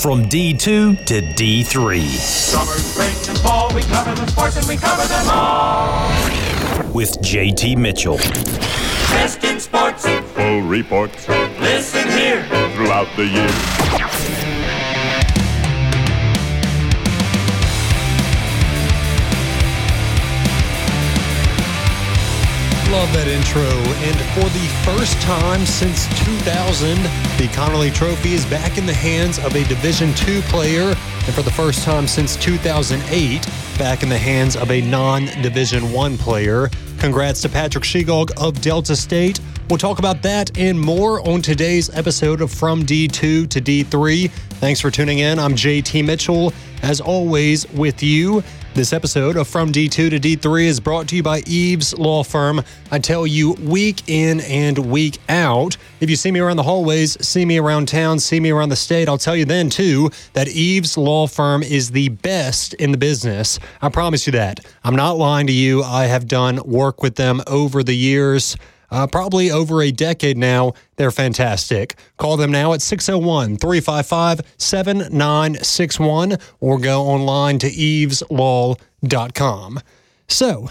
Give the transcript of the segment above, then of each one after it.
From D2 to D3. Summer, spring, and fall, we cover the sports and we cover them all. With JT Mitchell. Best in sports. Full reports. Listen here. Throughout the year. Love that intro. And for the first time since 2000, the Conerly Trophy is back in the hands of a Division II player. And for the first time since 2008, back in the hands of a non Division I player. Congrats to Patrick Shegog of Delta State. We'll talk about that and more on today's episode of From D2 to D3. Thanks for tuning in. I'm JT Mitchell, as always, with you. This episode of From D2 to D3 is brought to you by Eves Law Firm. I tell you week in and week out. If you see me around the hallways, see me around town, see me around the state, I'll tell you then too that Eves Law Firm is the best in the business. I promise you that. I'm not lying to you. I have done work with them over the years. Uh, probably over a decade now. They're fantastic. Call them now at 601 355 7961 or go online to eveslaw.com. So,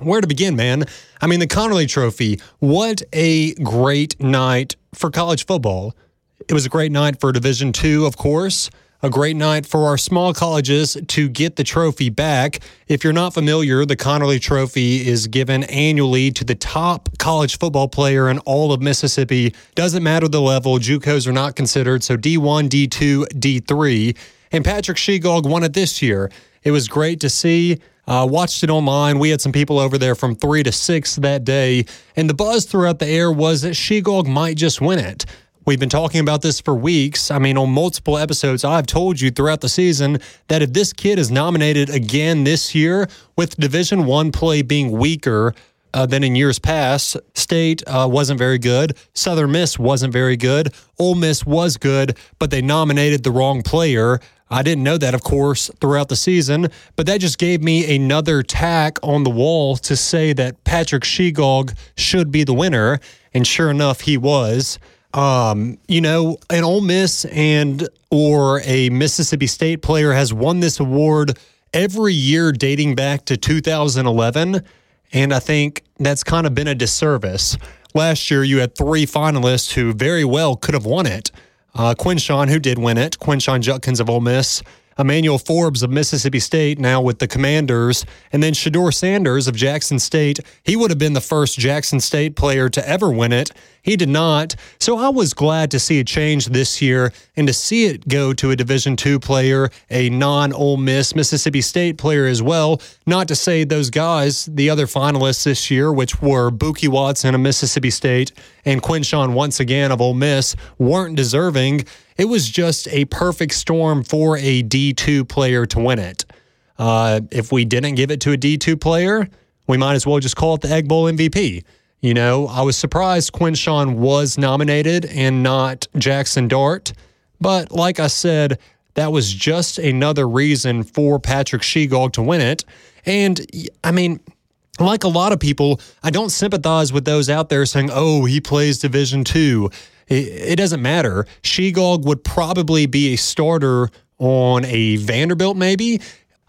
where to begin, man? I mean, the Conerly Trophy, what a great night for college football. It was a great night for Division Two, of course a great night for our small colleges to get the trophy back. If you're not familiar, the Conerly Trophy is given annually to the top college football player in all of Mississippi. Doesn't matter the level, JUCOs are not considered, so D1, D2, D3. And Patrick Shegog won it this year. It was great to see. Uh, watched it online. We had some people over there from three to six that day, and the buzz throughout the air was that Shegog might just win it. We've been talking about this for weeks. I mean, on multiple episodes, I've told you throughout the season that if this kid is nominated again this year, with Division One play being weaker uh, than in years past, State uh, wasn't very good. Southern Miss wasn't very good. Ole Miss was good, but they nominated the wrong player. I didn't know that, of course, throughout the season, but that just gave me another tack on the wall to say that Patrick Shegog should be the winner. And sure enough, he was. Um, you know, an Ole Miss and or a Mississippi State player has won this award every year dating back to 2011, and I think that's kind of been a disservice. Last year, you had three finalists who very well could have won it. Uh, Quinshon, who did win it, Quinshon Judkins of Ole Miss, Emmanuel Forbes of Mississippi State, now with the Commanders, and then Shedeur Sanders of Jackson State. He would have been the first Jackson State player to ever win it. He did not. So I was glad to see a change this year and to see it go to a Division II player, a non Ole Miss Mississippi State player as well. Not to say those guys, the other finalists this year, which were Buki Watson of Mississippi State and Quinshon once again of Ole Miss, weren't deserving. It was just a perfect storm for a D2 player to win it. Uh, if we didn't give it to a D2 player, we might as well just call it the Egg Bowl MVP. You know, I was surprised Quinshon was nominated and not Jackson Dart. But like I said, that was just another reason for Patrick Shegog to win it. And I mean, like a lot of people, I don't sympathize with those out there saying, oh, he plays Division two. It, doesn't matter. Shegog would probably be a starter on a Vanderbilt, maybe.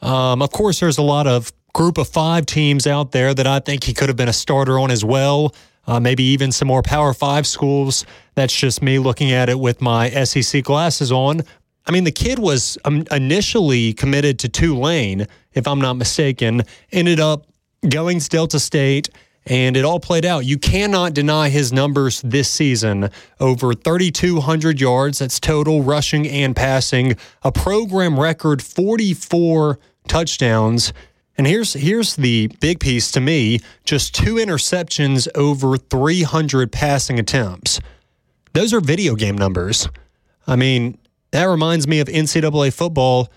Um, of course, there's a lot of group of five teams out there that I think he could have been a starter on as well. Uh, maybe even some more Power Five schools. That's just me looking at it with my SEC glasses on. I mean, the kid was um, initially committed to Tulane, if I'm not mistaken, ended up going to Delta State and it all played out. You cannot deny his numbers this season over 3,200 yards. That's total rushing and passing, a program record 44 touchdowns. And here's here's the big piece to me: just two interceptions over 300 passing attempts. Those are video game numbers. I mean, that reminds me of NCAA football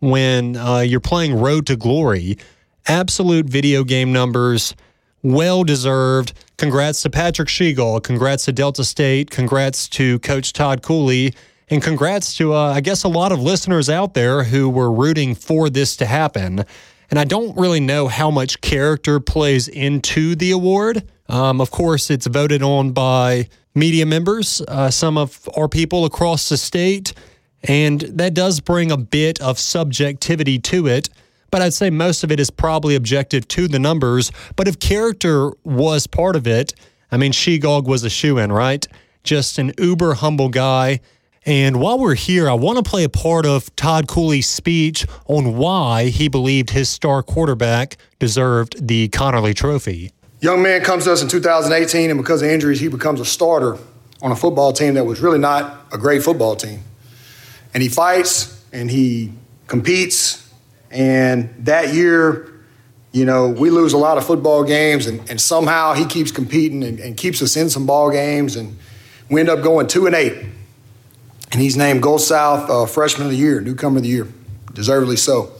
when uh, you're playing Road to Glory. Absolute video game numbers well deserved. Congrats to Patrick Shegog. Congrats to Delta State. Congrats to Coach Todd Cooley. And congrats to, uh, I guess, a lot of listeners out there who were rooting for this to happen. And I don't really know how much character plays into the award. Um, of course, it's voted on by media members, uh, some of our people across the state. And that does bring a bit of subjectivity to it but I'd say most of it is probably objective to the numbers. But if character was part of it, I mean, Shegog was a shoe in, right? Just an uber humble guy. And while we're here, I want to play a part of Todd Cooley's speech on why he believed his star quarterback deserved the Conerly Trophy. Young man comes to us in 2018, and because of injuries, he becomes a starter on a football team that was really not a great football team. And he fights and he competes and that year, you know, we lose a lot of football games, and, and somehow he keeps competing and, and, keeps us in some ball games, and we end up going two and eight. And he's named Gulf South uh, Freshman of the Year, Newcomer of the Year, deservedly so.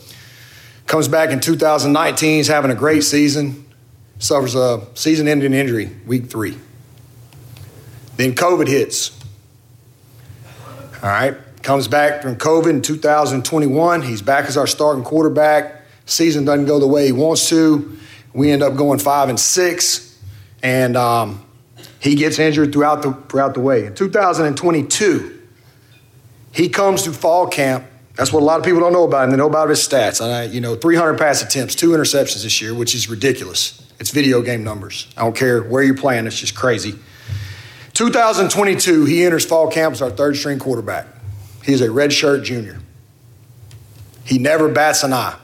Comes back in 2019, he's having a great season, suffers a season-ending injury week three. Then COVID hits. All right, Comes back from COVID in 2021. He's back as our starting quarterback. Season doesn't go the way he wants to. We end up going five and six, and um, he gets injured throughout the throughout the way. In 2022, he comes to fall camp. That's what a lot of people don't know about him. They know about his stats. I, you know, 300 pass attempts, two interceptions this year, which is ridiculous. It's video game numbers. I don't care where you're playing. It's just crazy. 2022, he enters fall camp as our third string quarterback. He's a redshirt junior. He never bats an eye.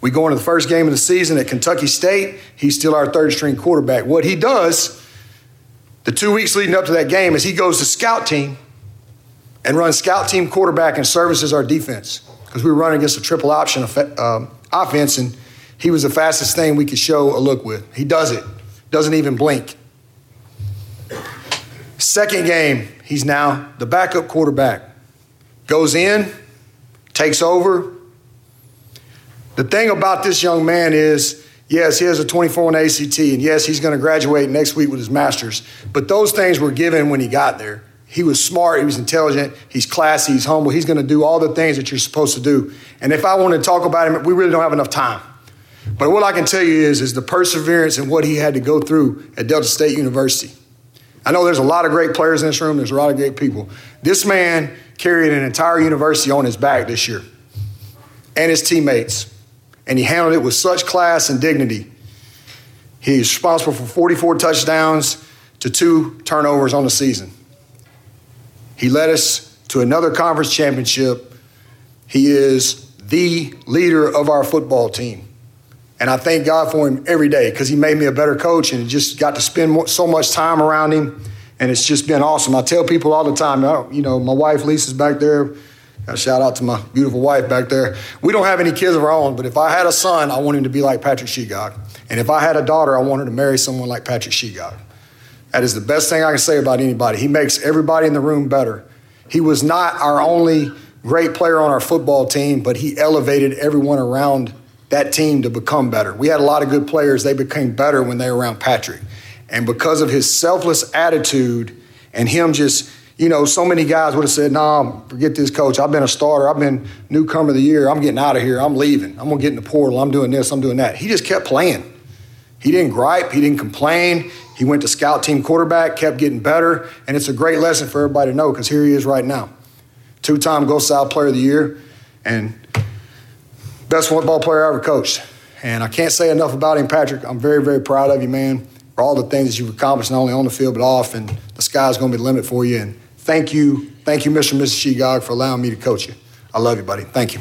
We go into the first game of the season at Kentucky State. He's still our third string quarterback. What he does the two weeks leading up to that game is he goes to scout team and runs scout team quarterback and services our defense because we were running against a triple option um, offense and he was the fastest thing we could show a look with. He does it, doesn't even blink. Second game, he's now the backup quarterback goes in, takes over. The thing about this young man is, yes, he has a 24 in ACT, and yes, he's going to graduate next week with his master's. But those things were given when he got there. He was smart, he was intelligent, he's classy, he's humble, he's going to do all the things that you're supposed to do. And if I want to talk about him, we really don't have enough time. But what I can tell you is, is the perseverance and what he had to go through at Delta State University. I know there's a lot of great players in this room, there's a lot of great people. This man carried an entire university on his back this year and his teammates. And he handled it with such class and dignity. He's responsible for 44 touchdowns to two turnovers on the season. He led us to another conference championship. He is the leader of our football team. And I thank God for him every day because he made me a better coach and just got to spend so much time around him and it's just been awesome. I tell people all the time, uh, you know, my wife Lisa's back there. A shout out to my beautiful wife back there. We don't have any kids of our own, but if I had a son, I want him to be like Patrick Shegog. And if I had a daughter, I want her to marry someone like Patrick Shegog. That is the best thing I can say about anybody. He makes everybody in the room better. He was not our only great player on our football team, but he elevated everyone around that team to become better. We had a lot of good players. They became better when they were around Patrick. And because of his selfless attitude and him just, you know, so many guys would have said, nah, forget this coach. I've been a starter. I've been newcomer of the year. I'm getting out of here. I'm leaving. I'm going to get in the portal. I'm doing this. I'm doing that. He just kept playing. He didn't gripe. He didn't complain. He went to scout team quarterback, kept getting better. And it's a great lesson for everybody to know because here he is right now. Two time Gulf South Player of the Year and best football player I ever coached. And I can't say enough about him, Patrick. I'm very, very proud of you, man all the things that you've accomplished, not only on the field, but off. And the sky's going to be the limit for you. And thank you, thank you, Mr. and Mrs. Shegog, for allowing me to coach you. I love you, buddy. Thank you.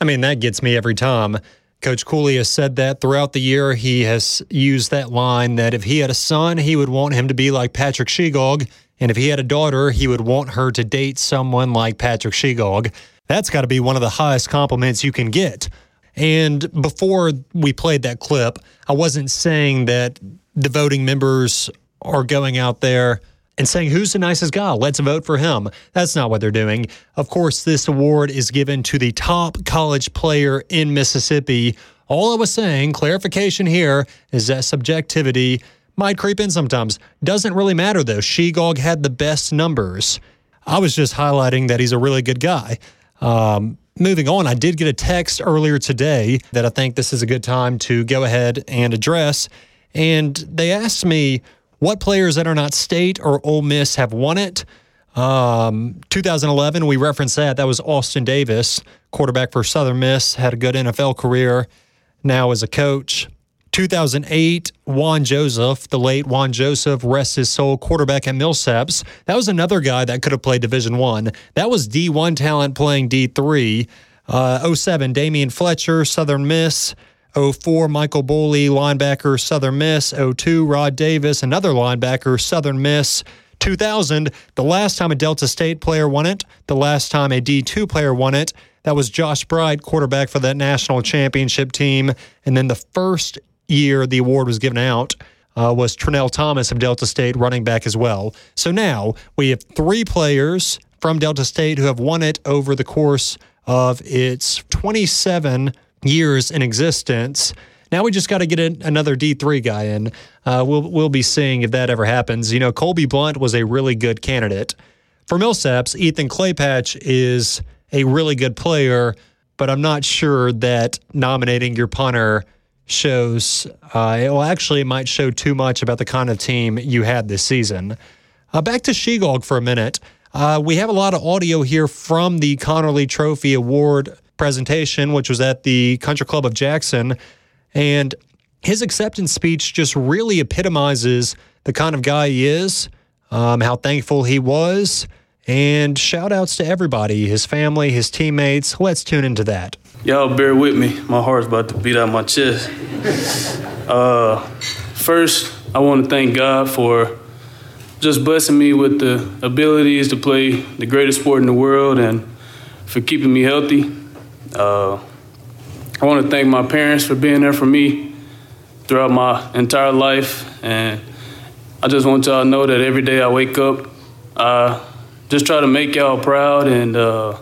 I mean, that gets me every time. Coach Cooley has said that throughout the year. He has used that line that if he had a son, he would want him to be like Patrick Shegog. And if he had a daughter, he would want her to date someone like Patrick Shegog. That's got to be one of the highest compliments you can get. And before we played that clip, I wasn't saying that the voting members are going out there and saying, who's the nicest guy? Let's vote for him. That's not what they're doing. Of course, this award is given to the top college player in Mississippi. All I was saying, clarification here, is that subjectivity might creep in sometimes. Doesn't really matter though. Shegog had the best numbers. I was just highlighting that he's a really good guy. Um, moving on, I did get a text earlier today that I think this is a good time to go ahead and address. And they asked me, what players that are not State or Ole Miss have won it? Um, 2011, we referenced that. That was Austin Davis, quarterback for Southern Miss, had a good NFL career. Now as a coach. 2008, Juan Joseph, the late Juan Joseph, rest his soul, quarterback at Millsaps. That was another guy that could have played Division One. That was D1 talent playing D3. Uh, 07, Damion Fletcher, Southern Miss. 04, Michael Boley, linebacker, Southern Miss. 02, Rod Davis, another linebacker, Southern Miss. 2000, the last time a Delta State player won it, the last time a D2 player won it, that was Josh Bright, quarterback for that national championship team. And then the first year the award was given out uh, was Trinell Thomas of Delta State, running back as well. So now we have three players from Delta State who have won it over the course of its 27 years in existence. Now we just got to get another D3 guy in. Uh, we'll we'll be seeing if that ever happens. You know, Colby Blunt was a really good candidate for Millsaps. Ethan Claypatch is a really good player, but I'm not sure that nominating your punter shows. Uh, well, actually, it might show too much about the kind of team you had this season. Uh, back to Shegog for a minute. Uh, we have a lot of audio here from the Conerly Trophy Award presentation, which was at the Country Club of Jackson. And his acceptance speech just really epitomizes the kind of guy he is, um, how thankful he was, and shout outs to everybody his family, his teammates. Let's tune into that. Y'all bear with me. My heart's about to beat out my chest. Uh, first, I want to thank God for just blessing me with the abilities to play the greatest sport in the world and for keeping me healthy. Uh, I want to thank my parents for being there for me throughout my entire life. And I just want y'all to know that every day I wake up, I just try to make y'all proud and uh,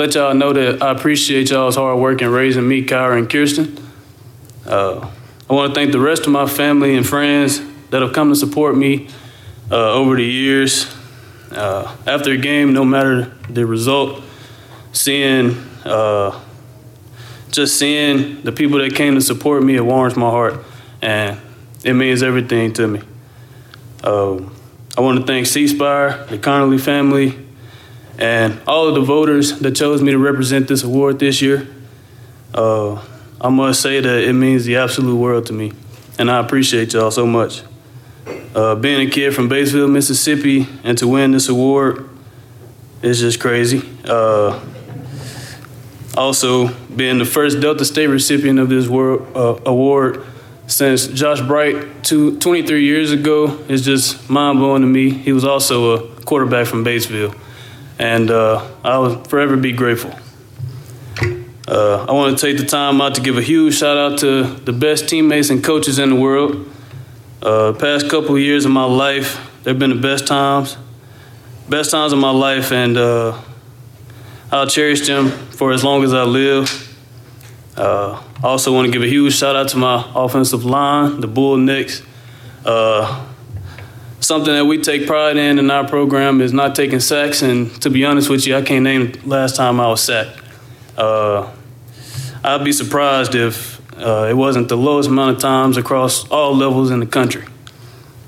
let y'all know that I appreciate y'all's hard work in raising me, Kyra, and Kirsten. Uh, I want to thank the rest of my family and friends that have come to support me uh, over the years. Uh, after a game, no matter the result, seeing uh, just seeing the people that came to support me, it warms my heart, and it means everything to me. Uh, I want to thank C Spire, the Conerly family, and all of the voters that chose me to represent this award this year. Uh, I must say that it means the absolute world to me, and I appreciate y'all so much. Uh, being a kid from Batesville, Mississippi, and to win this award is just crazy. Uh, also, being the first Delta State recipient of this world, uh, award since Josh Bright two, 23 years ago is just mind blowing to me. He was also a quarterback from Batesville, and uh, I will forever be grateful. Uh, I want to take the time out to give a huge shout out to the best teammates and coaches in the world. Uh, past couple of years of my life, they've been the best times, best times of my life, and uh, I'll cherish them for as long as I live. Uh, I also want to give a huge shout out to my offensive line, the Bull Nicks. Uh, something that we take pride in in our program is not taking sacks, and to be honest with you, I can't name last time I was sacked. Uh, I'd be surprised if uh, it wasn't the lowest amount of times across all levels in the country.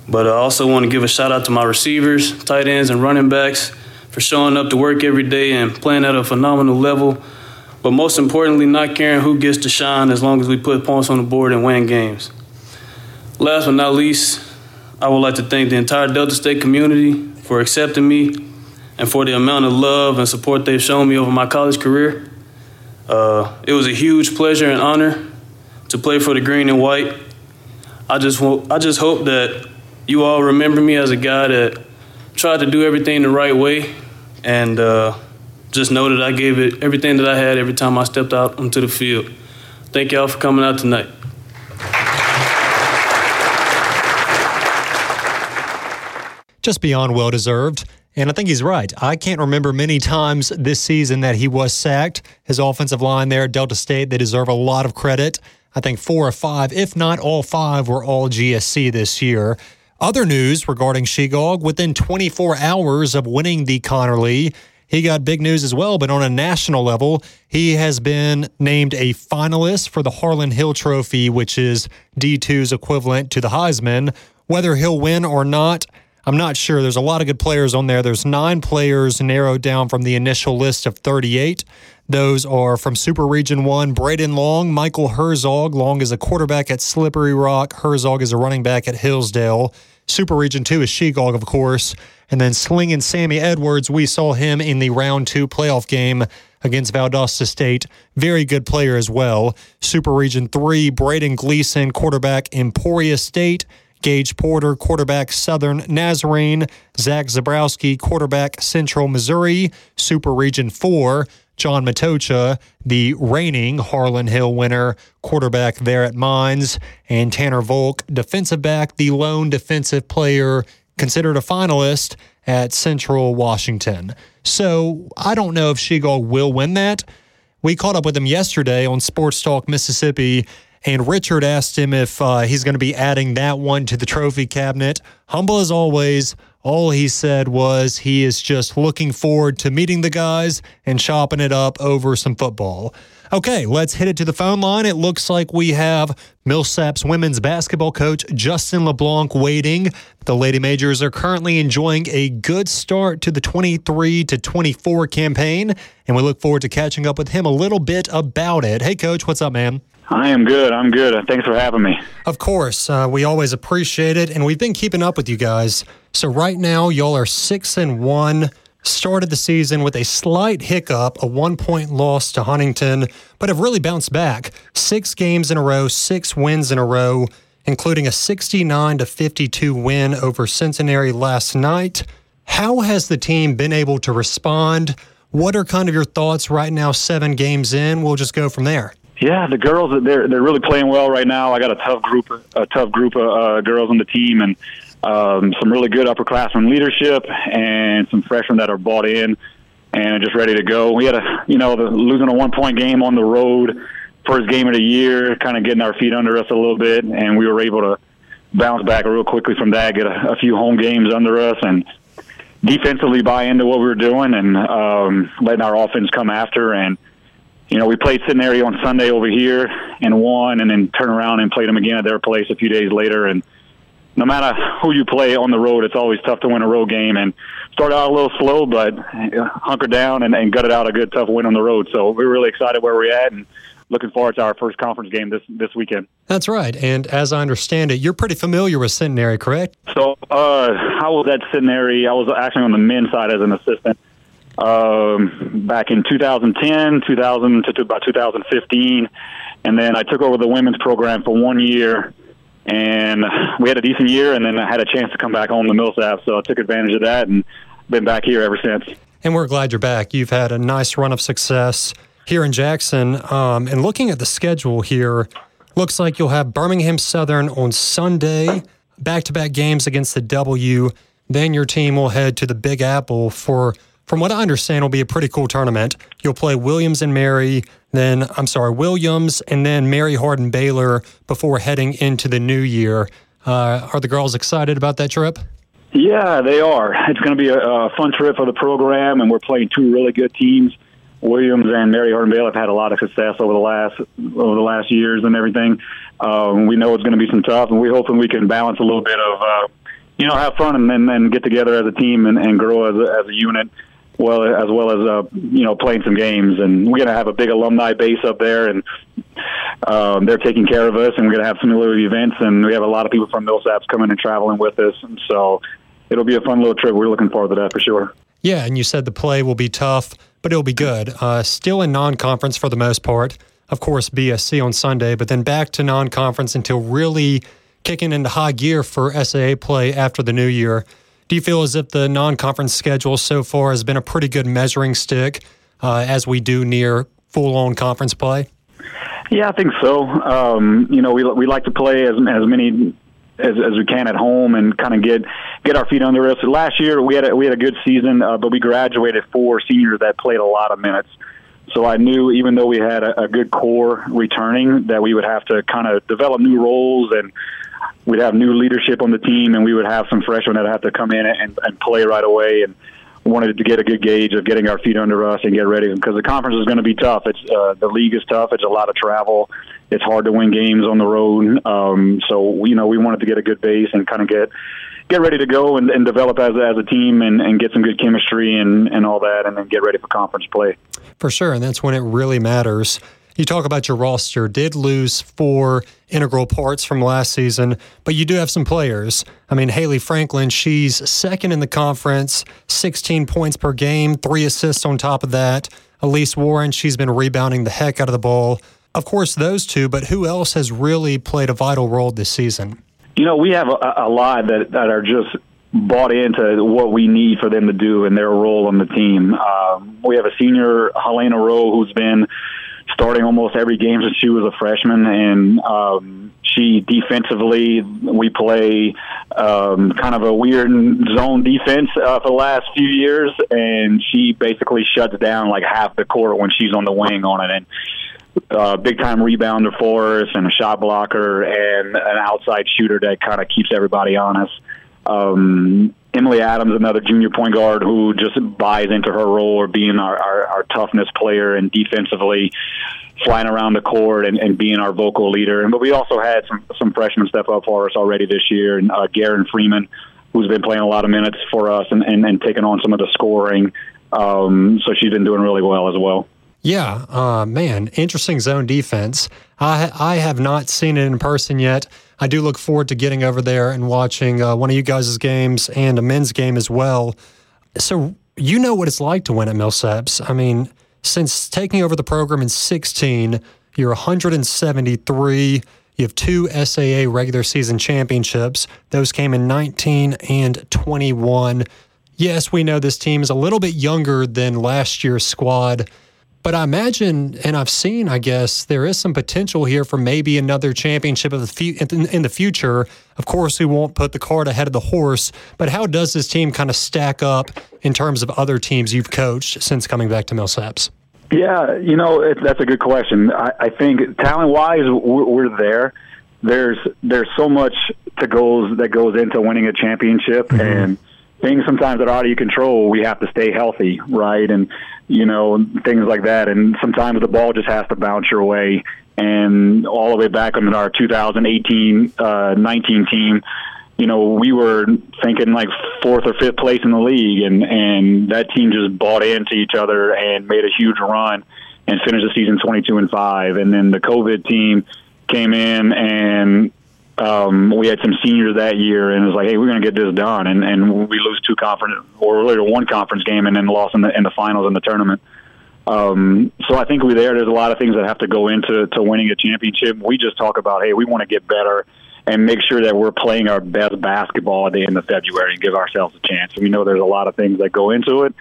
But I also want to give a shout out to my receivers, tight ends, and running backs for showing up to work every day and playing at a phenomenal level. But most importantly, not caring who gets to shine as long as we put points on the board and win games. Last but not least, I would like to thank the entire Delta State community for accepting me and for the amount of love and support they've shown me over my college career. Uh, it was a huge pleasure and honor to play for the green and white. I just I just hope that you all remember me as a guy that tried to do everything the right way, and uh, just know that I gave it everything that I had every time I stepped out onto the field. Thank y'all for coming out tonight. Just beyond well deserved. And I think he's right. I can't remember many times this season that he was sacked. His offensive line there Delta State, they deserve a lot of credit. I think four or five, if not all five, were all GSC this year. Other news regarding Shegog within 24 hours of winning the Conerly, he got big news as well, but on a national level, he has been named a finalist for the Harlan Hill Trophy, which is D2's equivalent to the Heisman. Whether he'll win or not, I'm not sure. There's a lot of good players on there. There's nine players narrowed down from the initial list of 38. Those are from Super Region 1, Braden Long, Michael Herzog. Long is a quarterback at Slippery Rock. Herzog is a running back at Hillsdale. Super Region 2 is Shegog, of course. And then Sling and Sammy Edwards, we saw him in the round two playoff game against Valdosta State. Very good player as well. Super Region 3, Braden Gleason, quarterback, Emporia State. Gage Porter, quarterback, Southern Nazarene. Zach Zebrowski, quarterback, Central Missouri. Super Region 4, John Matocha, the reigning Harlan Hill winner, quarterback there at Mines. And Tanner Volk, defensive back, the lone defensive player considered a finalist at Central Washington. So I don't know if Shegog will win that. We caught up with him yesterday on Sports Talk Mississippi and Richard asked him if uh, he's going to be adding that one to the trophy cabinet. Humble as always. All he said was he is just looking forward to meeting the guys and chopping it up over some football. Okay, let's hit it to the phone line. It looks like we have Millsaps women's basketball coach Justin LeBlanc waiting. The Lady Majors are currently enjoying a good start to the 23 to 24 campaign, and we look forward to catching up with him a little bit about it. Hey, coach, what's up, man? I am good. I'm good. Thanks for having me. Of course. Uh, we always appreciate it. And we've been keeping up with you guys. So right now, y'all are six and one. Started the season with a slight hiccup, a one point loss to Huntingdon, but have really bounced back. Six games in a row, six wins in a row, including a 69 to 52 win over Centenary last night. How has the team been able to respond? What are kind of your thoughts right now, seven games in? We'll just go from there. Yeah, the girls they're they're really playing well right now. I got a tough group, a tough group of uh, girls on the team, and um, some really good upperclassmen leadership, and some freshmen that are bought in and just ready to go. We had a you know the, losing a one point game on the road, first game of the year, kind of getting our feet under us a little bit, and we were able to bounce back real quickly from that, get a, a few home games under us, and defensively buy into what we were doing, and um, letting our offense come after and you know, we played Centenary on Sunday over here and won, and then turn around and played them again at their place a few days later. And no matter who you play on the road, it's always tough to win a road game. And started out a little slow, but hunkered down and, and gutted out a good, tough win on the road. So we're really excited where we're at and looking forward to our first conference game this this weekend. That's right. And as I understand it, you're pretty familiar with Centenary, correct? So uh, I was at Centenary. I was actually on the men's side as an assistant um, back in 2010, 2000 to about 2015, and then I took over the women's program for one year, and we had a decent year, and then I had a chance to come back home to Millsap, so I took advantage of that and been back here ever since. And we're glad you're back. You've had a nice run of success here in Jackson, um, and looking at the schedule here, looks like you'll have Birmingham Southern on Sunday, back-to-back games against the W. Then your team will head to the Big Apple for from what I understand, will be a pretty cool tournament. You'll play Williams and Mary, then, I'm sorry, Williams and then Mary Hardin Baylor before heading into the new year. Uh, are the girls excited about that trip? Yeah, they are. It's going to be a, a fun trip for the program, and we're playing two really good teams. Williams and Mary Hardin Baylor have had a lot of success over the last over the last years and everything. Um, we know it's going to be some tough, and we're hoping we can balance a little bit of, uh, you know, have fun and then get together as a team and, and grow as a, as a unit well as well as uh, you know playing some games. And we're going to have a big alumni base up there, and um, they're taking care of us. And we're going to have some little events, and we have a lot of people from Millsaps coming and traveling with us. And so it'll be a fun little trip. We're looking forward to that for sure. Yeah, and you said the play will be tough, but it'll be good. Uh, still in non conference for the most part. Of course, BSC on Sunday, but then back to non conference until really kicking into high gear for SAA play after the new year. Do you feel as if the non conference schedule so far has been a pretty good measuring stick uh, as we do near full on conference play? Yeah, I think so. Um, you know, we we like to play as as many as, as we can at home and kind of get get our feet under us. Last year we had a, we had a good season, uh, but we graduated four seniors that played a lot of minutes. So I knew even though we had a, a good core returning, that we would have to kind of develop new roles and we'd have new leadership on the team, and we would have some freshmen that have to come in and, and play right away. And wanted to get a good gauge of getting our feet under us and get ready because the conference is going to be tough. It's uh, the league is tough. It's a lot of travel. It's hard to win games on the road. Um, so you know we wanted to get a good base and kind of get get ready to go and, and develop as as a team and, and get some good chemistry and and all that, and then get ready for conference play. For sure, and that's when it really matters you talk about your roster, did lose four integral parts from last season, but you do have some players. I mean, Haley Franklin, she's second in the conference, 16 points per game, three assists on top of that. Elise Warren, she's been rebounding the heck out of the ball. Of course, those two, but who else has really played a vital role this season? You know, we have a, a lot that, that are just bought into what we need for them to do and their role on the team. Um, we have a senior, Helena Rowe, who's been starting almost every game since she was a freshman, and um, she defensively we play um, kind of a weird zone defense uh, for the last few years, and she basically shuts down like half the court when she's on the wing on it, and. Uh, big time rebounder for us and a shot blocker and an outside shooter that kind of keeps everybody honest. Um, Emily Adams, another junior point guard who just buys into her role of being our, our, our toughness player and defensively flying around the court and, and being our vocal leader. And but we also had some some freshmen step up for us already this year, and uh, Garen Freeman, who's been playing a lot of minutes for us and, and, and taking on some of the scoring. Um, so she's been doing really well as well. Yeah, uh, man, interesting zone defense. I I have not seen it in person yet. I do look forward to getting over there and watching uh, one of you guys' games and a men's game as well. So you know what it's like to win at Millsaps. I mean, since taking over the program in 16, you're 173. You have two SAA regular season championships. Those came in 19 and 21. Yes, we know this team is a little bit younger than last year's squad but I imagine, and I've seen, I guess, there is some potential here for maybe another championship of the fu- in the future. Of course, we won't put the cart ahead of the horse, but how does this team kind of stack up in terms of other teams you've coached since coming back to Millsaps? Yeah, you know, it, that's a good question. I, I think talent-wise, we're, we're there. There's there's so much to goes that goes into winning a championship, mm-hmm. and things sometimes that are out of your control. We have to stay healthy, right? And you know, things like that. And sometimes the ball just has to bounce your way. And all the way back on our 2018 uh, 19 team, you know, we were thinking like fourth or fifth place in the league, and and that team just bought into each other and made a huge run and finished the season 22 and five. And then the COVID team came in and um, we had some seniors that year, and it was like, hey, we're going to get this done, and and we lose two conference or later one conference game, and then lost in the in the finals in the tournament. Um, so I think we're there. There's a lot of things that have to go into to winning a championship. We just talk about, hey, we want to get better and make sure that we're playing our best basketball at the end of February and give ourselves a chance. We know there's a lot of things that go into it,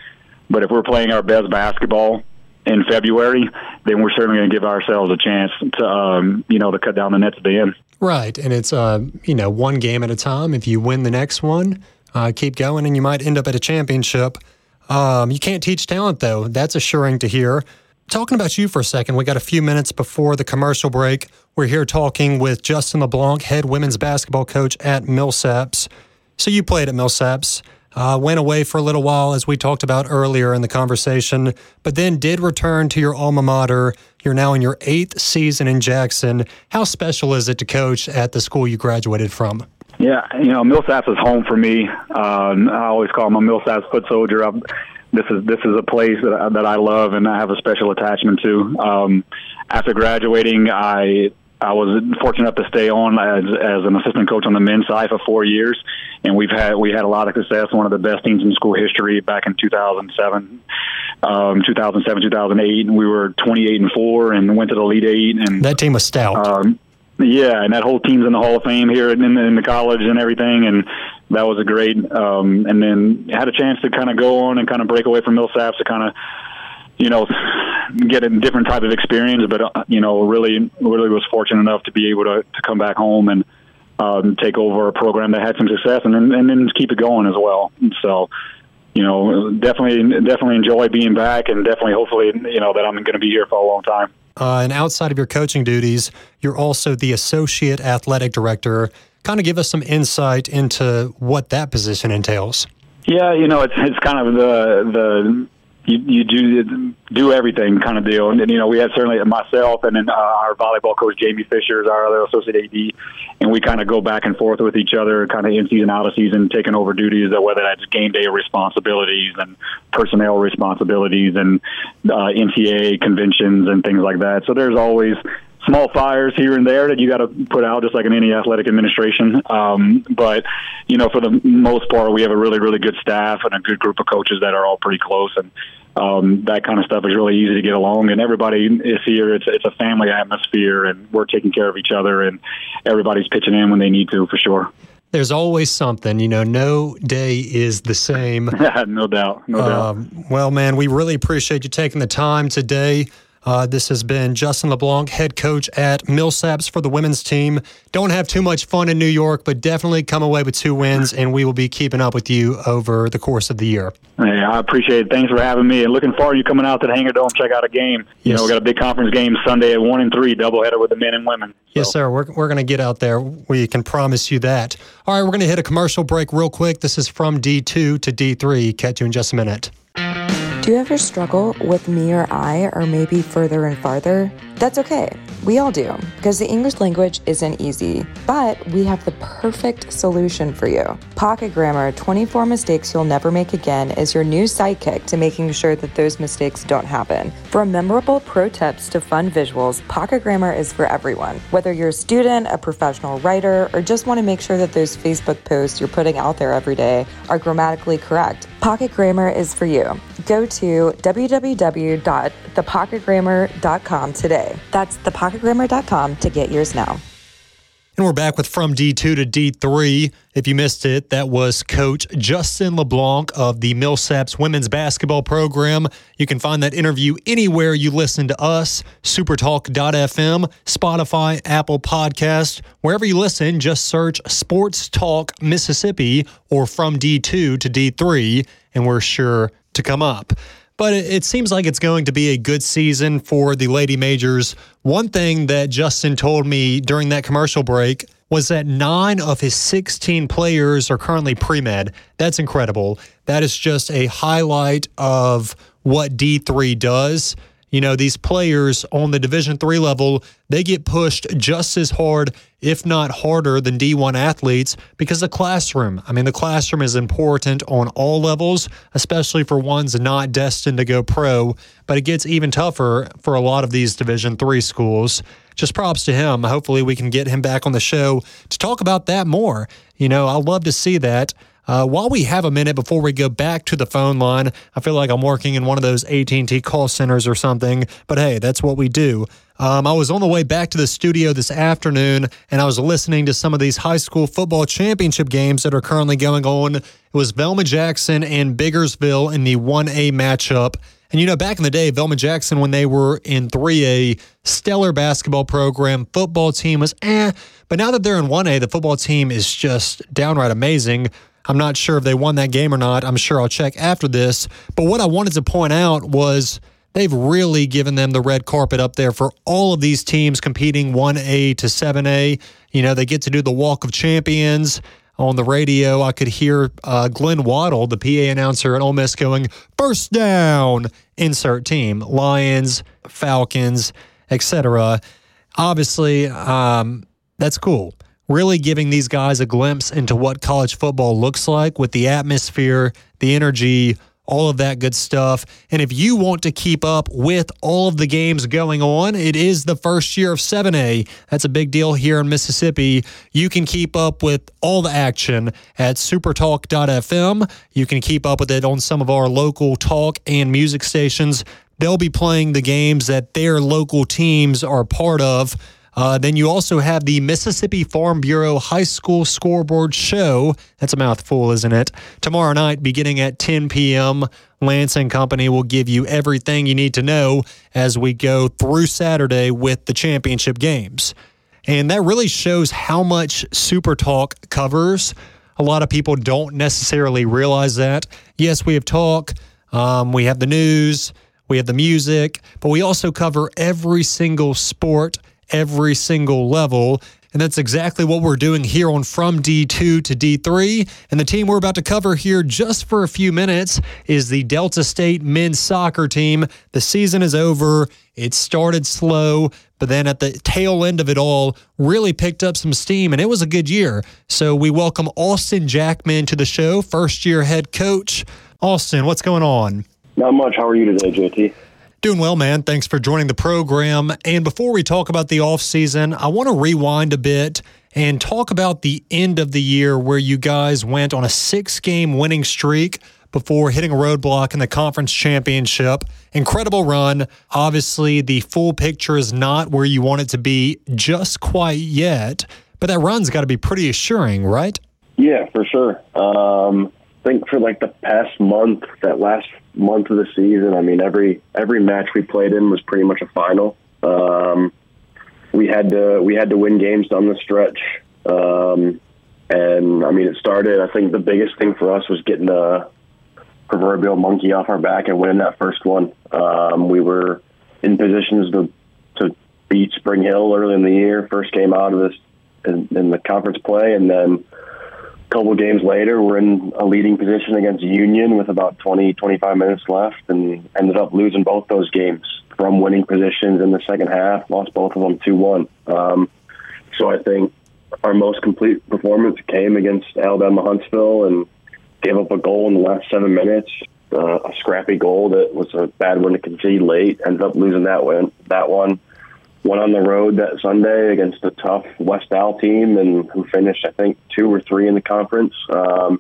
but if we're playing our best basketball in February, then we're certainly going to give ourselves a chance to, um, you know, to cut down the nets at the end. Right, and it's uh, you know one game at a time. If you win the next one, uh, keep going, and you might end up at a championship. Um, you can't teach talent though. That's assuring to hear. Talking about you for a second, we got a few minutes before the commercial break. We're here talking with Justin LeBlanc, head women's basketball coach at Millsaps. So you played at Millsaps. Uh, went away for a little while, as we talked about earlier in the conversation, but then did return to your alma mater. You're now in your eighth season in Jackson. How special is it to coach at the school you graduated from? Yeah, you know, Millsaps is home for me. Um, I always call my Millsaps foot soldier. I'm, this is this is a place that I, that I love and I have a special attachment to. Um, after graduating, I I was fortunate enough to stay on as, as an assistant coach on the men's side for four years, and we've had we had a lot of success. One of the best teams in school history back in 2007, um, 2007, 2008, and we were 28 and four, and went to the Elite Eight. And that team was stout. Um, yeah, and that whole team's in the Hall of Fame here in, in the college and everything, and that was a great. Um, and then had a chance to kind of go on and kind of break away from Millsaps to kind of you know, get a different type of experience. But uh, you know, really, really was fortunate enough to be able to, to come back home and um, take over a program that had some success, and then and then keep it going as well. So, you know, definitely, definitely enjoy being back, and definitely, hopefully, you know, that I'm going to be here for a long time. Uh, and outside of your coaching duties, you're also the associate athletic director. Kind of give us some insight into what that position entails. Yeah, you know, it's it's kind of the the you, you do do everything kind of deal. And, you know, we had certainly myself and then uh, our volleyball coach Jamie Fisher is our other associate AD, and we kind of go back and forth with each other, kind of in season, out of season, taking over duties, uh, whether that's game day responsibilities and personnel responsibilities and uh, NCAA conventions and things like that. So there's always small fires here and there that you got to put out, just like in any athletic administration. Um, but you know, for the most part, we have a really, really good staff and a good group of coaches that are all pretty close, and um, that kind of stuff is really easy to get along. And everybody is here; it's it's a family atmosphere, and we're taking care of each other, and everybody's pitching in when they need to, for sure. There's always something, you know. No day is the same. no doubt, no um, doubt. Well, man, we really appreciate you taking the time today. Uh, this has been Justin LeBlanc, head coach at Millsaps for the women's team. Don't have too much fun in New York, but definitely come away with two wins, and we will be keeping up with you over the course of the year. Hey, I appreciate it. Thanks for having me, and looking forward to you coming out to the Hangar Dome, check out a game. You yes. know, we got a big conference game Sunday at one and three, doubleheader with the men and women. So. Yes, sir. We're we're going to get out there. We can promise you that. All right, we're going to hit a commercial break real quick. This is from D two to D three. Catch you in just a minute. Do you ever struggle with me or I, or maybe further and farther? That's okay. We all do, because the English language isn't easy, but we have the perfect solution for you. Pocket Grammar 24 Mistakes You'll Never Make Again is your new sidekick to making sure that those mistakes don't happen. From memorable pro tips to fun visuals, Pocket Grammar is for everyone. Whether you're a student, a professional writer, or just want to make sure that those Facebook posts you're putting out there every day are grammatically correct, Pocket Grammar is for you. Go to www.thepocketgrammar.com today. That's thepocketgrammar.com to get yours now. And we're back with From D2 to D3. If you missed it, that was Coach Justin LeBlanc of the Millsaps women's basketball program. You can find that interview anywhere you listen to us supertalk.fm, Spotify, Apple Podcast. Wherever you listen, just search Sports Talk Mississippi or From D2 to D3, and we're sure to come up but it, seems like it's going to be a good season for the Lady Majors. One thing that Justin told me during that commercial break was that nine of his 16 players are currently pre med. That's incredible. That is just a highlight of what D3 does you know these players on the division 3 level they get pushed just as hard if not harder than d1 athletes because the classroom i mean the classroom is important on all levels especially for ones not destined to go pro but it gets even tougher for a lot of these division 3 schools. Just props to him. Hopefully we can get him back on the show to talk about that more. You know I'd love to see that uh, while we have a minute before we go back to the phone line, I feel like I'm working in one of those AT&T call centers or something. But hey, that's what we do. Um, I was on the way back to the studio this afternoon, and I was listening to some of these high school football championship games that are currently going on. It was Velma Jackson and Biggersville in the 1A matchup. And you know, back in the day, Velma Jackson, when they were in 3A, stellar basketball program, football team was eh. But now that they're in 1A, the football team is just downright amazing. I'm not sure if they won that game or not. I'm sure I'll check after this. But what I wanted to point out was they've really given them the red carpet up there for all of these teams competing 1A to 7A. You know, they get to do the Walk of Champions. On the radio, I could hear uh, Glenn Waddle, the PA announcer at Ole Miss, going, first down, insert team, Lions, Falcons, etc. Obviously, um, that's cool really giving these guys a glimpse into what college football looks like with the atmosphere, the energy, all of that good stuff. And if you want to keep up with all of the games going on, it is the first year of 7A. That's a big deal here in Mississippi. You can keep up with all the action at supertalk.fm. You can keep up with it on some of our local talk and music stations. They'll be playing the games that their local teams are part of. Uh, then you also have the Mississippi Farm Bureau High School Scoreboard Show. That's a mouthful, isn't it? Tomorrow night, beginning at 10 p.m., Lance and Company will give you everything you need to know as we go through Saturday with the championship games. And that really shows how much Super Talk covers. A lot of people don't necessarily realize that. Yes, we have talk, um, we have the news, we have the music, but we also cover every single sport every single level. And that's exactly what we're doing here on From D2 to D3. And the team we're about to cover here just for a few minutes is the Delta State men's soccer team. The season is over. It started slow, but then at the tail end of it all, really picked up some steam, and it was a good year. So we welcome Austin Jackman to the show, first year head coach. Austin, what's going on? Not much. How are you today, JT? Doing well, man. Thanks for joining the program. And before we talk about the offseason, I want to rewind a bit and talk about the end of the year where you guys went on a six game winning streak before hitting a roadblock in the conference championship. Incredible run. Obviously, the full picture is not where you want it to be just quite yet, but that run's got to be pretty assuring, right? Yeah, for sure. Um, I think for like the past month, that last month of the season, I mean, every every match we played in was pretty much a final. Um, we had to we had to win games down the stretch, um, and I mean, it started. I think the biggest thing for us was getting the proverbial monkey off our back and winning that first one. Um, we were in positions to to beat Spring Hill early in the year, first game out of this in, in the conference play, and then couple games later, we're in a leading position against Union with about 20, 25 minutes left and ended up losing both those games from winning positions in the second half, lost both of them 2 1. Um, so I think our most complete performance came against Alabama Huntsville and gave up a goal in the last seven minutes, uh, a scrappy goal that was a bad one to concede late, ended up losing that one. That one went on the road that Sunday against a tough West Al team and who finished, I think, two or three in the conference. Um,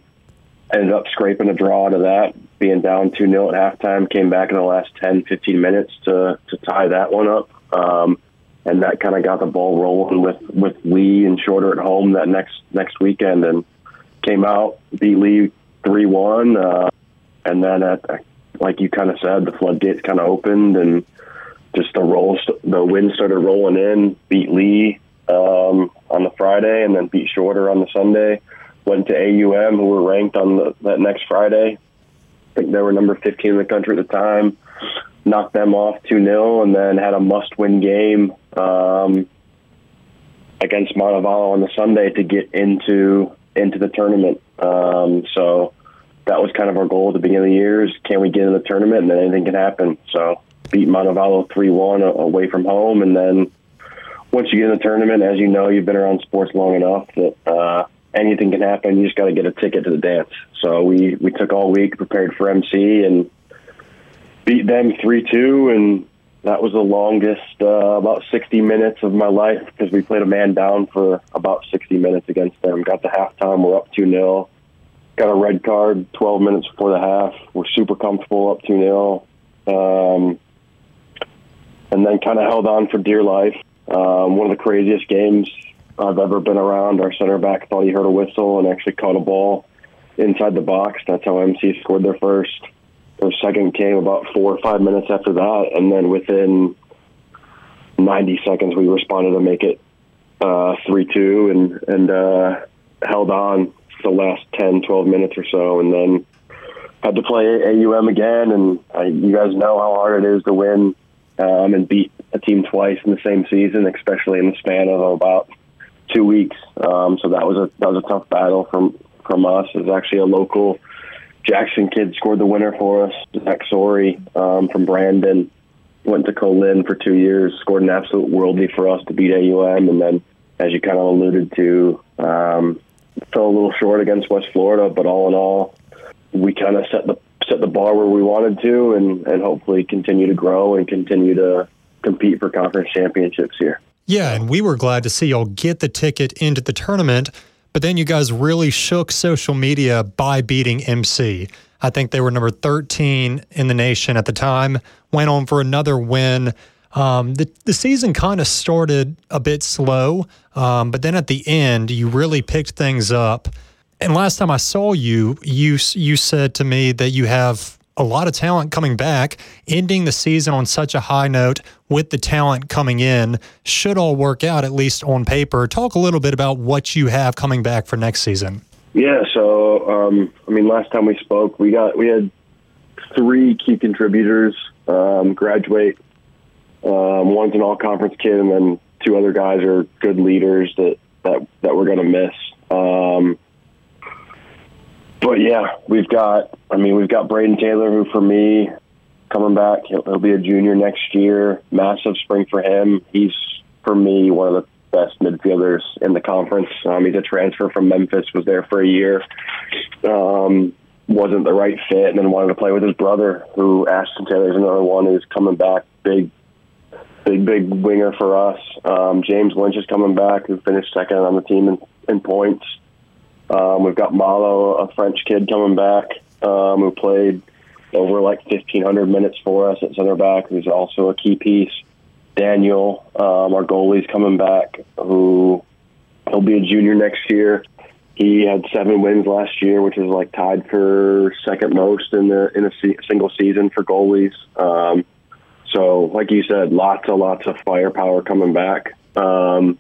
ended up scraping a draw to that, being down 2 0 at halftime, came back in the last 10, 15 minutes to, to tie that one up. Um, and that kind of got the ball rolling with, with Lee and Shorter at home that next next weekend and came out, beat Lee 3 1. Uh, and then, at, like you kind of said, the floodgates kind of opened and just the roll, the wind started rolling in. Beat Lee um, on the Friday, and then beat Shorter on the Sunday. Went to AUM, who were ranked on the, that next Friday. I think they were number 15 in the country at the time. Knocked them off 2 0, and then had a must win game um, against Montevallo on the Sunday to get into into the tournament. Um, so that was kind of our goal at the beginning of the year is can we get in the tournament and then anything can happen. So beat Montevallo 3 1 away from home. And then once you get in the tournament, as you know, you've been around sports long enough that uh, anything can happen. You just got to get a ticket to the dance. So we, we took all week, prepared for MC, and beat them 3 2. And that was the longest, uh, about 60 minutes of my life because we played a man down for about 60 minutes against them. Got to halftime, we're up 2 0. Got a red card 12 minutes before the half. We're super comfortable up 2 0. Um, and then kind of held on for dear life. Um, one of the craziest games I've ever been around. Our center back thought he heard a whistle and actually caught a ball inside the box. That's how MC scored their first. Their second came about four or five minutes after that, and then within 90 seconds we responded to make it uh, three uh, two and and uh, held on the last 10, 12 minutes or so, and then had to play AUM again. And you guys know how hard it is to win um, and beat a team twice in the same season, especially in the span of about two weeks. Um, so that was a that was a tough battle from from us. It was actually a local Jackson kid scored the winner for us. Zach Sorey um, from Brandon went to Co-Lin for two years, scored an absolute worldie for us to beat AUM, and then as you kind of alluded to, um, fell a little short against West Florida. But all in all, we kind of set the set the bar where we wanted to, and and hopefully continue to grow and continue to compete for conference championships here. Yeah, and we were glad to see y'all get the ticket into the tournament, but then you guys really shook social media by beating MC. I think they were number 13 in the nation at the time, went on for another win. Um, the, the season kind of started a bit slow, um, but then at the end, you really picked things up. And last time I saw you, you you said to me that you have a lot of talent coming back, ending the season on such a high note with the talent coming in should all work out, at least on paper. Talk a little bit about what you have coming back for next season. Yeah, so um, I mean, last time we spoke, we got we had three key contributors um, graduate. Um, one's an all-conference kid, and then two other guys are good leaders that that that we're going to miss. But yeah, we've got. I mean, we've got Braden Taylor, who for me coming back, he'll, he'll be a junior next year. Massive spring for him. He's for me one of the best midfielders in the conference. Um, he's a transfer from Memphis, was there for a year, um, wasn't the right fit, and then wanted to play with his brother, who Ashton Taylor's another one who's coming back, big, big, big winger for us. Um, James Lynch is coming back, who finished second on the team in, in points. Um, we've got Malo, a French kid, coming back, um, who played over like 1,500 minutes for us at center back, who's also a key piece. Daniel, um, our goalie's coming back, who he'll be a junior next year. He had seven wins last year, which is like tied for second most in the in a se- single season for goalies. Um, so, like you said, lots and lots of firepower coming back. Um,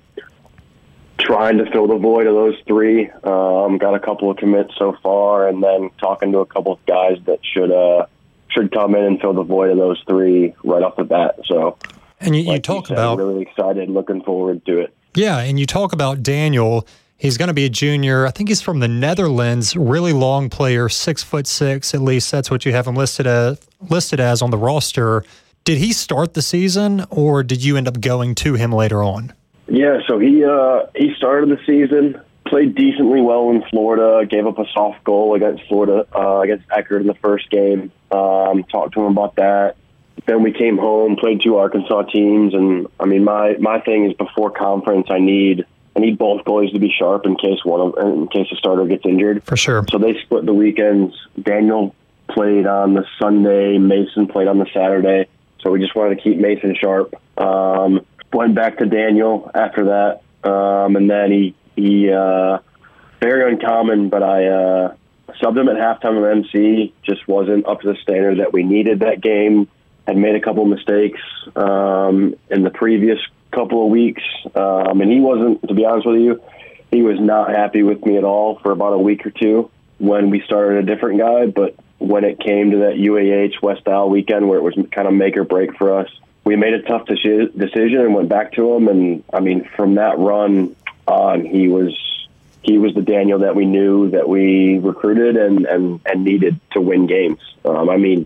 trying to fill the void of those three. Um, got a couple of commits so far, and then talking to a couple of guys that should uh, should come in and fill the void of those three right off the bat. So, and you, you like talk said, about really excited, looking forward to it. Yeah, and you talk about Daniel. He's going to be a junior. I think he's from the Netherlands. Really long player, six foot six at least. That's what you have him listed as listed as on the roster. Did he start the season, or did you end up going to him later on? Yeah, so he uh, he started the season, played decently well in Florida, gave up a soft goal against Florida uh, against Eckerd in the first game. Um, talked to him about that. Then we came home, played two Arkansas teams, and I mean my my thing is before conference, I need I need both goalies to be sharp in case one of in case a starter gets injured. For sure. So they split the weekends. Daniel played on the Sunday. Mason played on the Saturday. So we just wanted to keep Mason sharp. Um, went back to Daniel after that, um, and then he he uh, very uncommon, but I uh, subbed him at halftime of MC. Just wasn't up to the standard that we needed that game. Had made a couple mistakes um, in the previous couple of weeks, um, and he wasn't. To be honest with you, he was not happy with me at all for about a week or two when we started a different guy. But when it came to that UAH West Al weekend where it was kind of make or break for us, we made a tough deci- decision and went back to him. And I mean, from that run on, he was he was the Daniel that we knew that we recruited and and, and needed to win games. Um, I mean,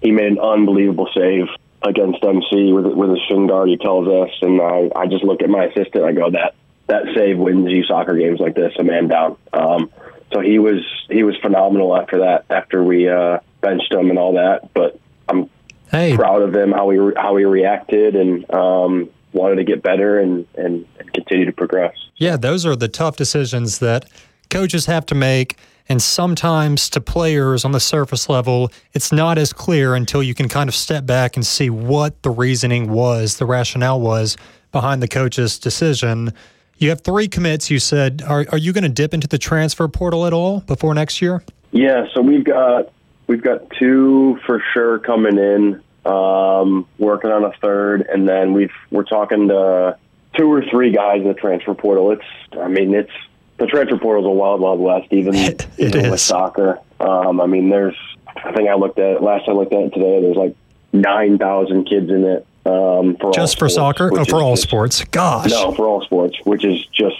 he made an unbelievable save against MC with with his shin guard. He tells us, and I I just look at my assistant. I go that that save wins you soccer games like this, a man down. Um, so he was he was phenomenal after that. After we uh, benched him and all that, but I'm hey. proud of him how he how he reacted and um, wanted to get better and, and and continue to progress. Yeah, those are the tough decisions that coaches have to make. And sometimes to players on the surface level, it's not as clear until you can kind of step back and see what the reasoning was, the rationale was behind the coach's decision. You have three commits, you said. Are, are you going to dip into the transfer portal at all before next year? Yeah, so we've got we've got two for sure coming in, um, working on a third, and then we've we're talking to two or three guys in the transfer portal. It's I mean it's the transfer portal is a wild wild west, even, it even with soccer. Um, I mean there's I think I looked at it last I looked at it today. There's like nine thousand kids in it. Um, for Just for sports, soccer? Oh, for all just- sports. Gosh. no, for all sports, which is just,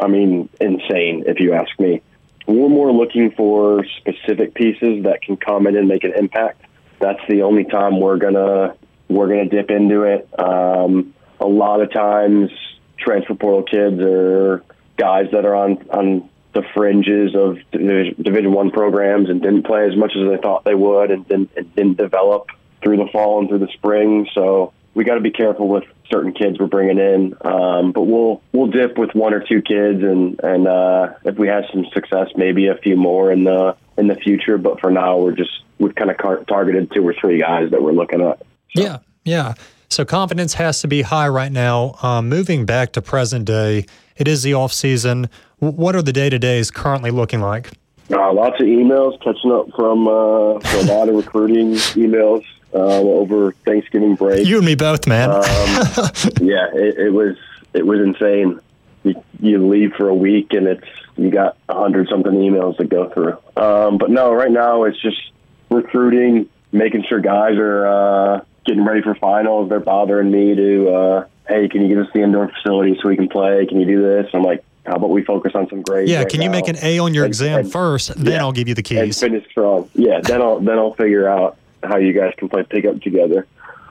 I mean, insane if you ask me. We're more looking for specific pieces that can come in and make an impact. That's the only time we're gonna we're gonna dip into it. Um, a lot of times, transfer portal kids are guys that are on on the fringes of Division One programs and didn't play as much as they thought they would, and didn't, and didn't develop through the fall and through the spring. So we got to be careful with certain kids we're bringing in. Um, but we'll we'll dip with one or two kids, and and uh, if we have some success, maybe a few more in the in the future. But for now, we're just we've kind of car- targeted two or three guys that we're looking at. So. Yeah, yeah. So confidence has to be high right now. Um, moving back to present day, it is the off season. What are the day to days currently looking like? Uh, lots of emails, catching up from, uh, from a lot of recruiting emails uh, over Thanksgiving break. You and me both, man. um, yeah, it, it, was it was insane. You, you, leave for a week and it's you got a hundred something emails to go through. Um, but no, right now it's just recruiting, making sure guys are uh, getting ready for finals. They're bothering me to, uh, hey, can you give us the indoor facility so we can play? Can you do this? I'm like, how about we focus on some grades? Yeah, right can you now? make an A on your and, exam and, first? Then yeah, I'll give you the keys. And finish strong. Yeah, then I'll then I'll figure out how you guys can play pickup together.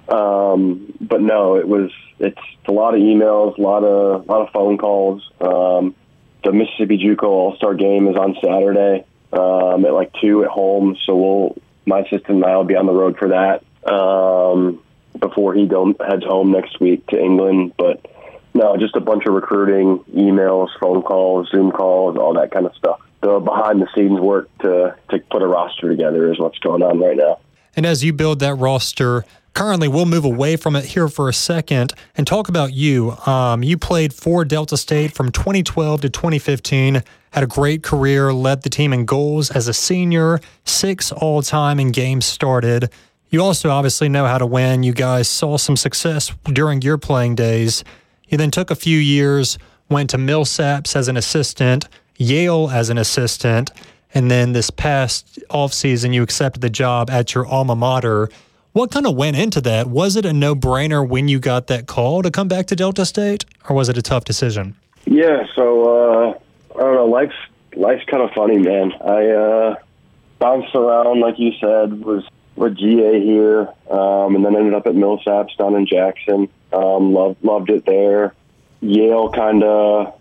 Um, but no, it was it's a lot of emails, a lot of a lot of phone calls. Um, the Mississippi JUCO All Star Game is on Saturday um, at like two at home, so we'll my assistant and I will be on the road for that um, before he go, heads home next week to England. But no, just a bunch of recruiting, emails, phone calls, Zoom calls, all that kind of stuff. The behind the scenes work to to put a roster together is what's going on right now. And as you build that roster, currently we'll move away from it here for a second and talk about you. Um, you played for Delta State from 2012 to 2015, had a great career, led the team in goals as a senior, six all time in games started. You also obviously know how to win. You guys saw some success during your playing days. You then took a few years, went to Millsaps as an assistant, Yale as an assistant, and then this past offseason you accepted the job at your alma mater. What kind of went into that? Was it a no-brainer when you got that call to come back to Delta State, or was it a tough decision? Yeah, so uh, I don't know. Life's life's kind of funny, man. I uh, bounced around, like you said, was with GA here, um, and then ended up at Millsaps down in Jackson. Um, loved loved it there. Yale kind of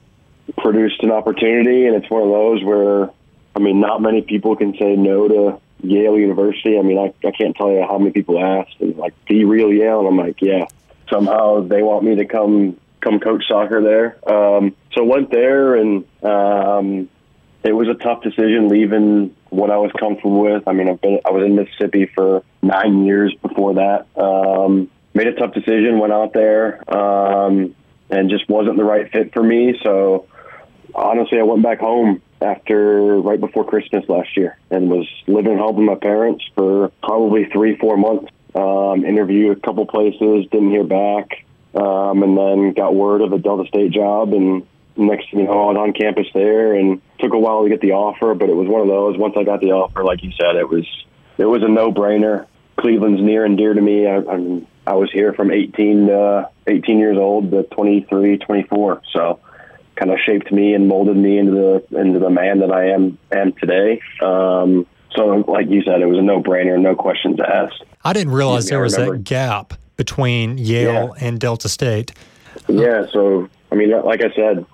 produced an opportunity, and it's one of those where I mean, not many people can say no to Yale University. I mean, I, I can't tell you how many people asked and like, "Do you real Yale?" And I'm like, "Yeah." Somehow they want me to come come coach soccer there. Um, so went there, and um, it was a tough decision leaving what I was comfortable with. I mean, I've been I was in Mississippi for nine years before that. Um, made a tough decision, went out there, um, and just wasn't the right fit for me. So honestly, I went back home after right before Christmas last year and was living at home with my parents for probably three, four months. Um, interviewed a couple places, didn't hear back, um, and then got word of a Delta State job. And next you know, I was on campus there, and took a while to get the offer, but it was one of those. Once I got the offer, like you said, it was it was a no brainer. Cleveland's near and dear to me. I, I'm, I was here from 18 uh, 18 years old to 23, 24. So kind of shaped me and molded me into the into the man that I am am today. Um, so, like you said, it was a no brainer, no questions asked. I didn't realize there was that gap between Yale yeah. and Delta State. Yeah, so I mean, like I said,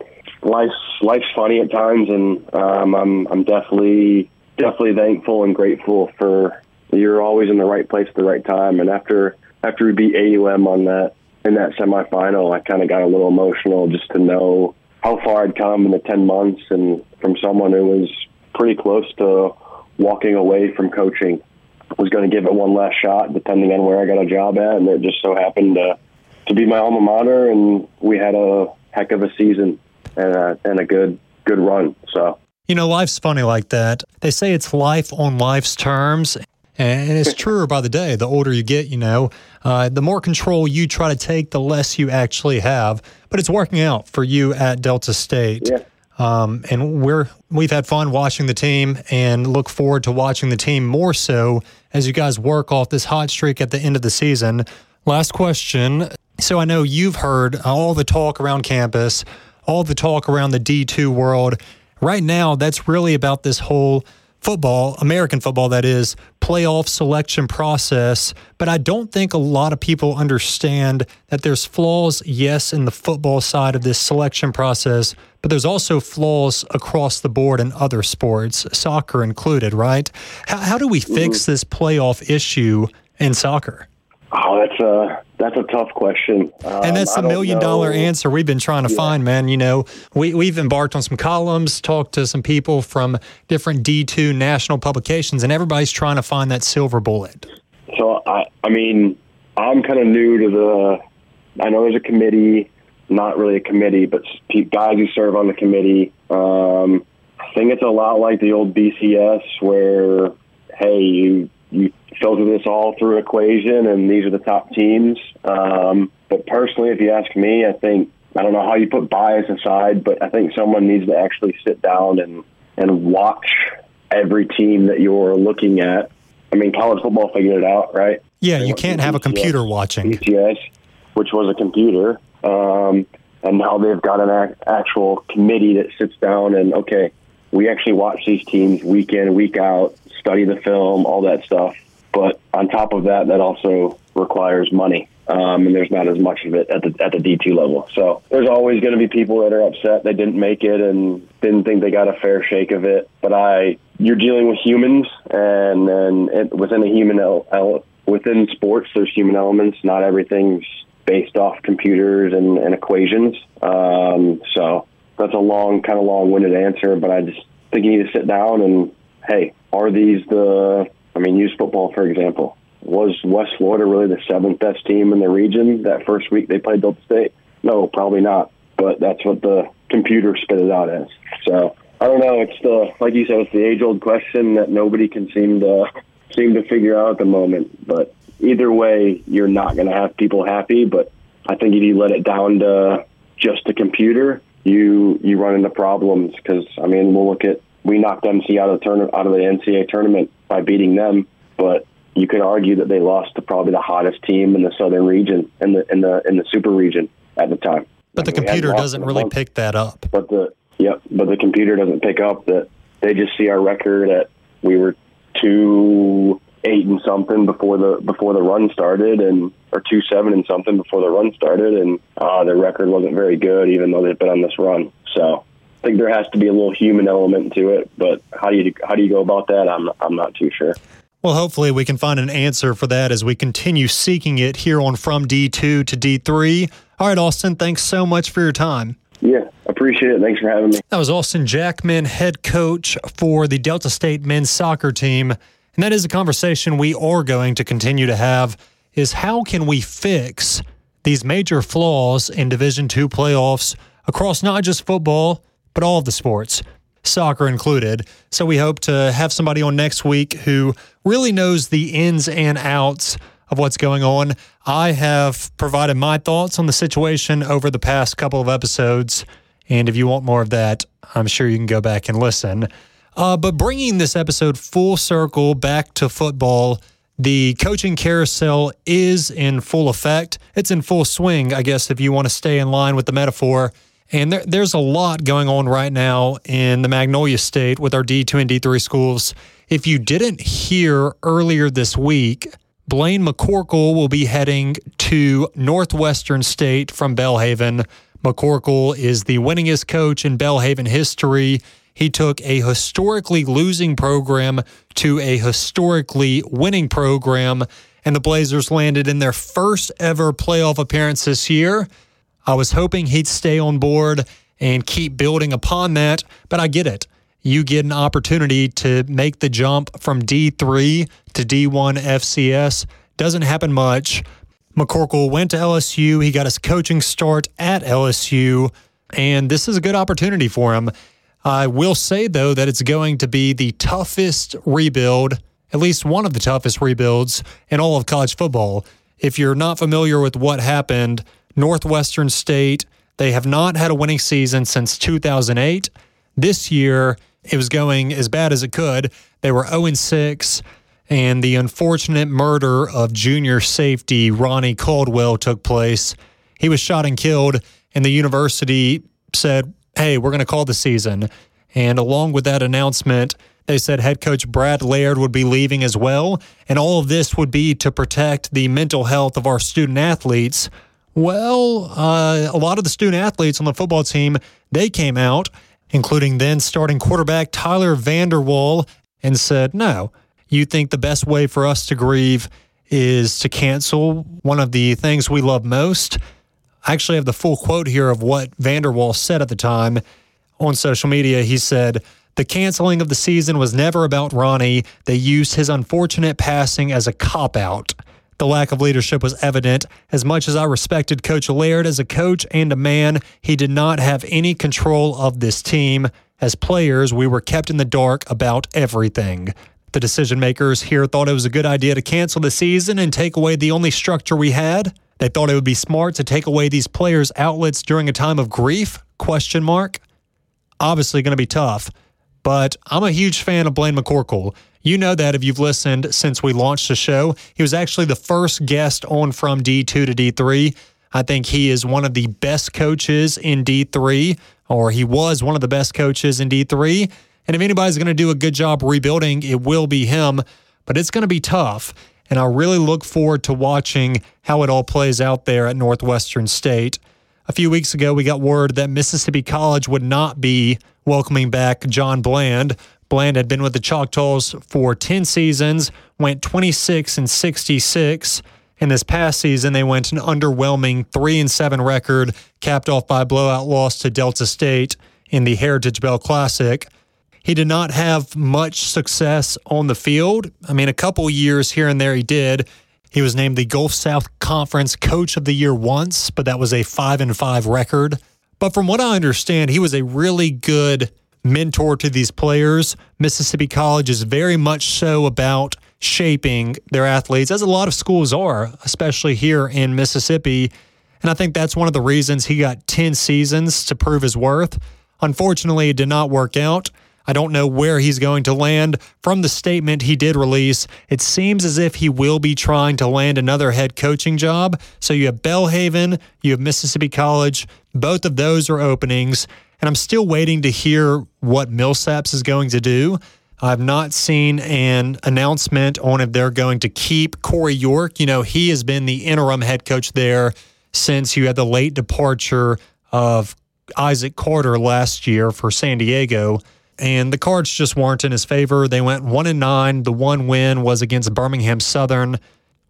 life's life's funny at times, and um, I'm I'm definitely definitely thankful and grateful for you're always in the right place at the right time. And after after we beat AUM on that in that semifinal, I kind of got a little emotional just to know how far I'd come in the 10 months and from someone who was pretty close to walking away from coaching. Was going to give it one last shot, depending on where I got a job at, and it just so happened to to be my alma mater, and we had a heck of a season and a, and a good good run. So you know, life's funny like that. They say it's life on life's terms, and it's truer by the day. The older you get, you know, uh, the more control you try to take, the less you actually have. But it's working out for you at Delta State. Yeah. Um, and we're we've had fun watching the team, and look forward to watching the team more so as you guys work off this hot streak at the end of the season. Last question. So I know you've heard all the talk around campus, all the talk around the D2 world. Right now, that's really about this whole football, American football, that is, playoff selection process. But I don't think a lot of people understand that there's flaws, yes, in the football side of this selection process, but there's also flaws across the board in other sports, soccer included, right? How, how do we fix mm. this playoff issue in soccer? Oh, that's a that's a tough question. Um, and that's the million dollar answer we've been trying to find, man. You know, we, we've embarked on some columns, talked to some people from different D2 national publications, and everybody's trying to find that silver bullet. So I, I mean, I'm kind of new to the. I know there's a committee, not really a committee, but guys who serve on the committee. Um, I think it's a lot like the old BCS, where hey, you you filter this all through equation, and these are the top teams. Um, but personally, if you ask me, I think I don't know how you put bias aside, but I think someone needs to actually sit down and and watch every team that you're looking at. I mean, college football figured it out, right? Yeah, They you can't have a computer watching. BCS, which was a computer, um, and now they've got an ac- actual committee that sits down and okay, we actually watch these teams week in, week out, study the film, all that stuff. But on top of that, that also requires money, um, and there's not as much of it at the at the D two level. So there's always going to be people that are upset they didn't make it and didn't think they got a fair shake of it. But I, you're dealing with humans, and it, within a human el- el- within sports, there's human elements. Not everything's based off computers and, and equations. Um, so that's a long, kind of long-winded answer, but I just think you need to sit down and, hey, are these the? I mean, use football for example. Was West Florida really the seventh best team in the region that first week they played Delta State? No, probably not. But that's what the computer spit it out as. So I don't know. It's the like you said, it's the age-old question that nobody can seem to seem to figure out at the moment. But either way, you're not going to have people happy. But I think if you let it down to just the computer, you you run into problems. Because I mean, we'll look at we knocked MC out of the turn out of the NCAA tournament by beating them, but you could argue that they lost to probably the hottest team in the southern region in the in the in the super region at the time. But the I mean, we hadn't computer doesn't really month. pick that up. But the yep, but the computer doesn't pick up that they just see our record at we were two eight and something before the before the run started and or two seven and something before the run started and uh their record wasn't very good even though they've been on this run. So I think there has to be a little human element to it, but how do you how do you go about that? I'm I'm not too sure. Well, hopefully we can find an answer for that as we continue seeking it here on From D2 to D3. All right, Austin, thanks so much for your time. Yeah, appreciate it. Thanks for having me. That was Austin Jackman, head coach for the Delta State men's soccer team. And that is a conversation we are going to continue to have is how can we fix these major flaws in Division 2 playoffs across not just football, but all of the sports, soccer included. So we hope to have somebody on next week who really knows the ins and outs of what's going on. I have provided my thoughts on the situation over the past couple of episodes. And if you want more of that, I'm sure you can go back and listen. Uh, but bringing this episode full circle back to football, the coaching carousel is in full effect. It's in full swing, I guess, if you want to stay in line with the metaphor. And there, there's a lot going on right now in the Magnolia State with our D2 and D3 schools. If you didn't hear earlier this week, Blaine McCorkle will be heading to Northwestern State from Belhaven. McCorkle is the winningest coach in Belhaven history. He took a historically losing program to a historically winning program, and the Blazers landed in their first ever playoff appearance this year. I was hoping he'd stay on board and keep building upon that, but I get it. You get an opportunity to make the jump from D3 to D1 FCS. Doesn't happen much. McCorkle went to LSU. He got his coaching start at LSU, and this is a good opportunity for him. I will say, though, that it's going to be the toughest rebuild, at least one of the toughest rebuilds in all of college football. If you're not familiar with what happened, Northwestern State, they have not had a winning season since 2008. This year, it was going as bad as it could. They were 0 6, and the unfortunate murder of junior safety Ronnie Caldwell took place. He was shot and killed, and the university said, Hey, we're going to call the season. And along with that announcement, They said head coach Brad Laird would be leaving as well, and all of this would be to protect the mental health of our student athletes. Well, uh, a lot of the student athletes on the football team, they came out, including then starting quarterback Tyler Vander Waal, and said, no, you think the best way for us to grieve is to cancel one of the things we love most? I actually have the full quote here of what Vander Waal said at the time on social media. He said, the canceling of the season was never about Ronnie. They used his unfortunate passing as a cop out. The lack of leadership was evident. As much as I respected Coach Laird as a coach and a man, he did not have any control of this team. As players, we were kept in the dark about everything. The decision makers here thought it was a good idea to cancel the season and take away the only structure we had. They thought it would be smart to take away these players' outlets during a time of grief? Question mark. Obviously going to be tough. But I'm a huge fan of Blaine McCorkle. You know that if you've listened since we launched the show. He was actually the first guest on from D2 to D3. I think he is one of the best coaches in D3, or he was one of the best coaches in D3. And if anybody's going to do a good job rebuilding, it will be him. But it's going to be tough. And I really look forward to watching how it all plays out there at Northwestern State. A few weeks ago, we got word that Mississippi College would not be welcoming back John Bland. Bland had been with the Choctaws for 10 seasons, went 26 and 66. In this past season, they went an underwhelming 3 and 7 record, capped off by a blowout loss to Delta State in the Heritage Bell Classic. He did not have much success on the field. I mean, a couple years here and there he did. He was named the Gulf South Conference Coach of the Year once, but that was a 5 and 5 record. But from what I understand, he was a really good mentor to these players. Mississippi College is very much so about shaping their athletes, as a lot of schools are, especially here in Mississippi. And I think that's one of the reasons he got 10 seasons to prove his worth. Unfortunately, it did not work out. I don't know where he's going to land. From the statement he did release, it seems as if he will be trying to land another head coaching job. So you have Belhaven, you have Mississippi College. Both of those are openings. And I'm still waiting to hear what Millsaps is going to do. I've not seen an announcement on if they're going to keep Corey York. You know, he has been the interim head coach there since you had the late departure of Isaac Carter last year for San Diego and the cards just weren't in his favor. They went one and nine. The one win was against Birmingham Southern.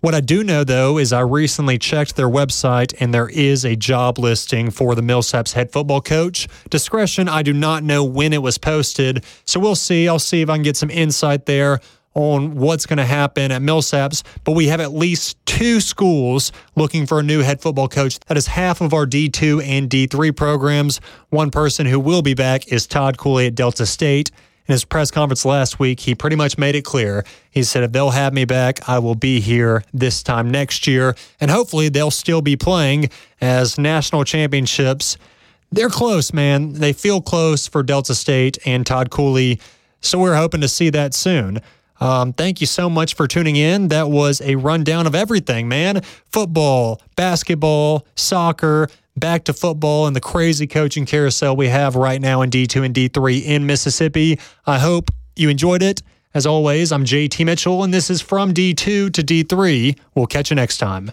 What I do know, though, is I recently checked their website and there is a job listing for the Millsaps head football coach. Discretion, I do not know when it was posted. So we'll see. I'll see if I can get some insight there on what's going to happen at Millsaps, but we have at least two schools looking for a new head football coach. That is half of our D2 and D3 programs. One person who will be back is Todd Cooley at Delta State. In his press conference last week, he pretty much made it clear. He said, if they'll have me back, I will be here this time next year. And hopefully they'll still be playing as national championships. They're close, man. They feel close for Delta State and Todd Cooley. So we're hoping to see that soon. Um, thank you so much for tuning in. That was a rundown of everything, man. Football, basketball, soccer, back to football, and the crazy coaching carousel we have right now in D2 and D3 in Mississippi. I hope you enjoyed it. As always, I'm JT Mitchell, and this is From D2 to D3. We'll catch you next time.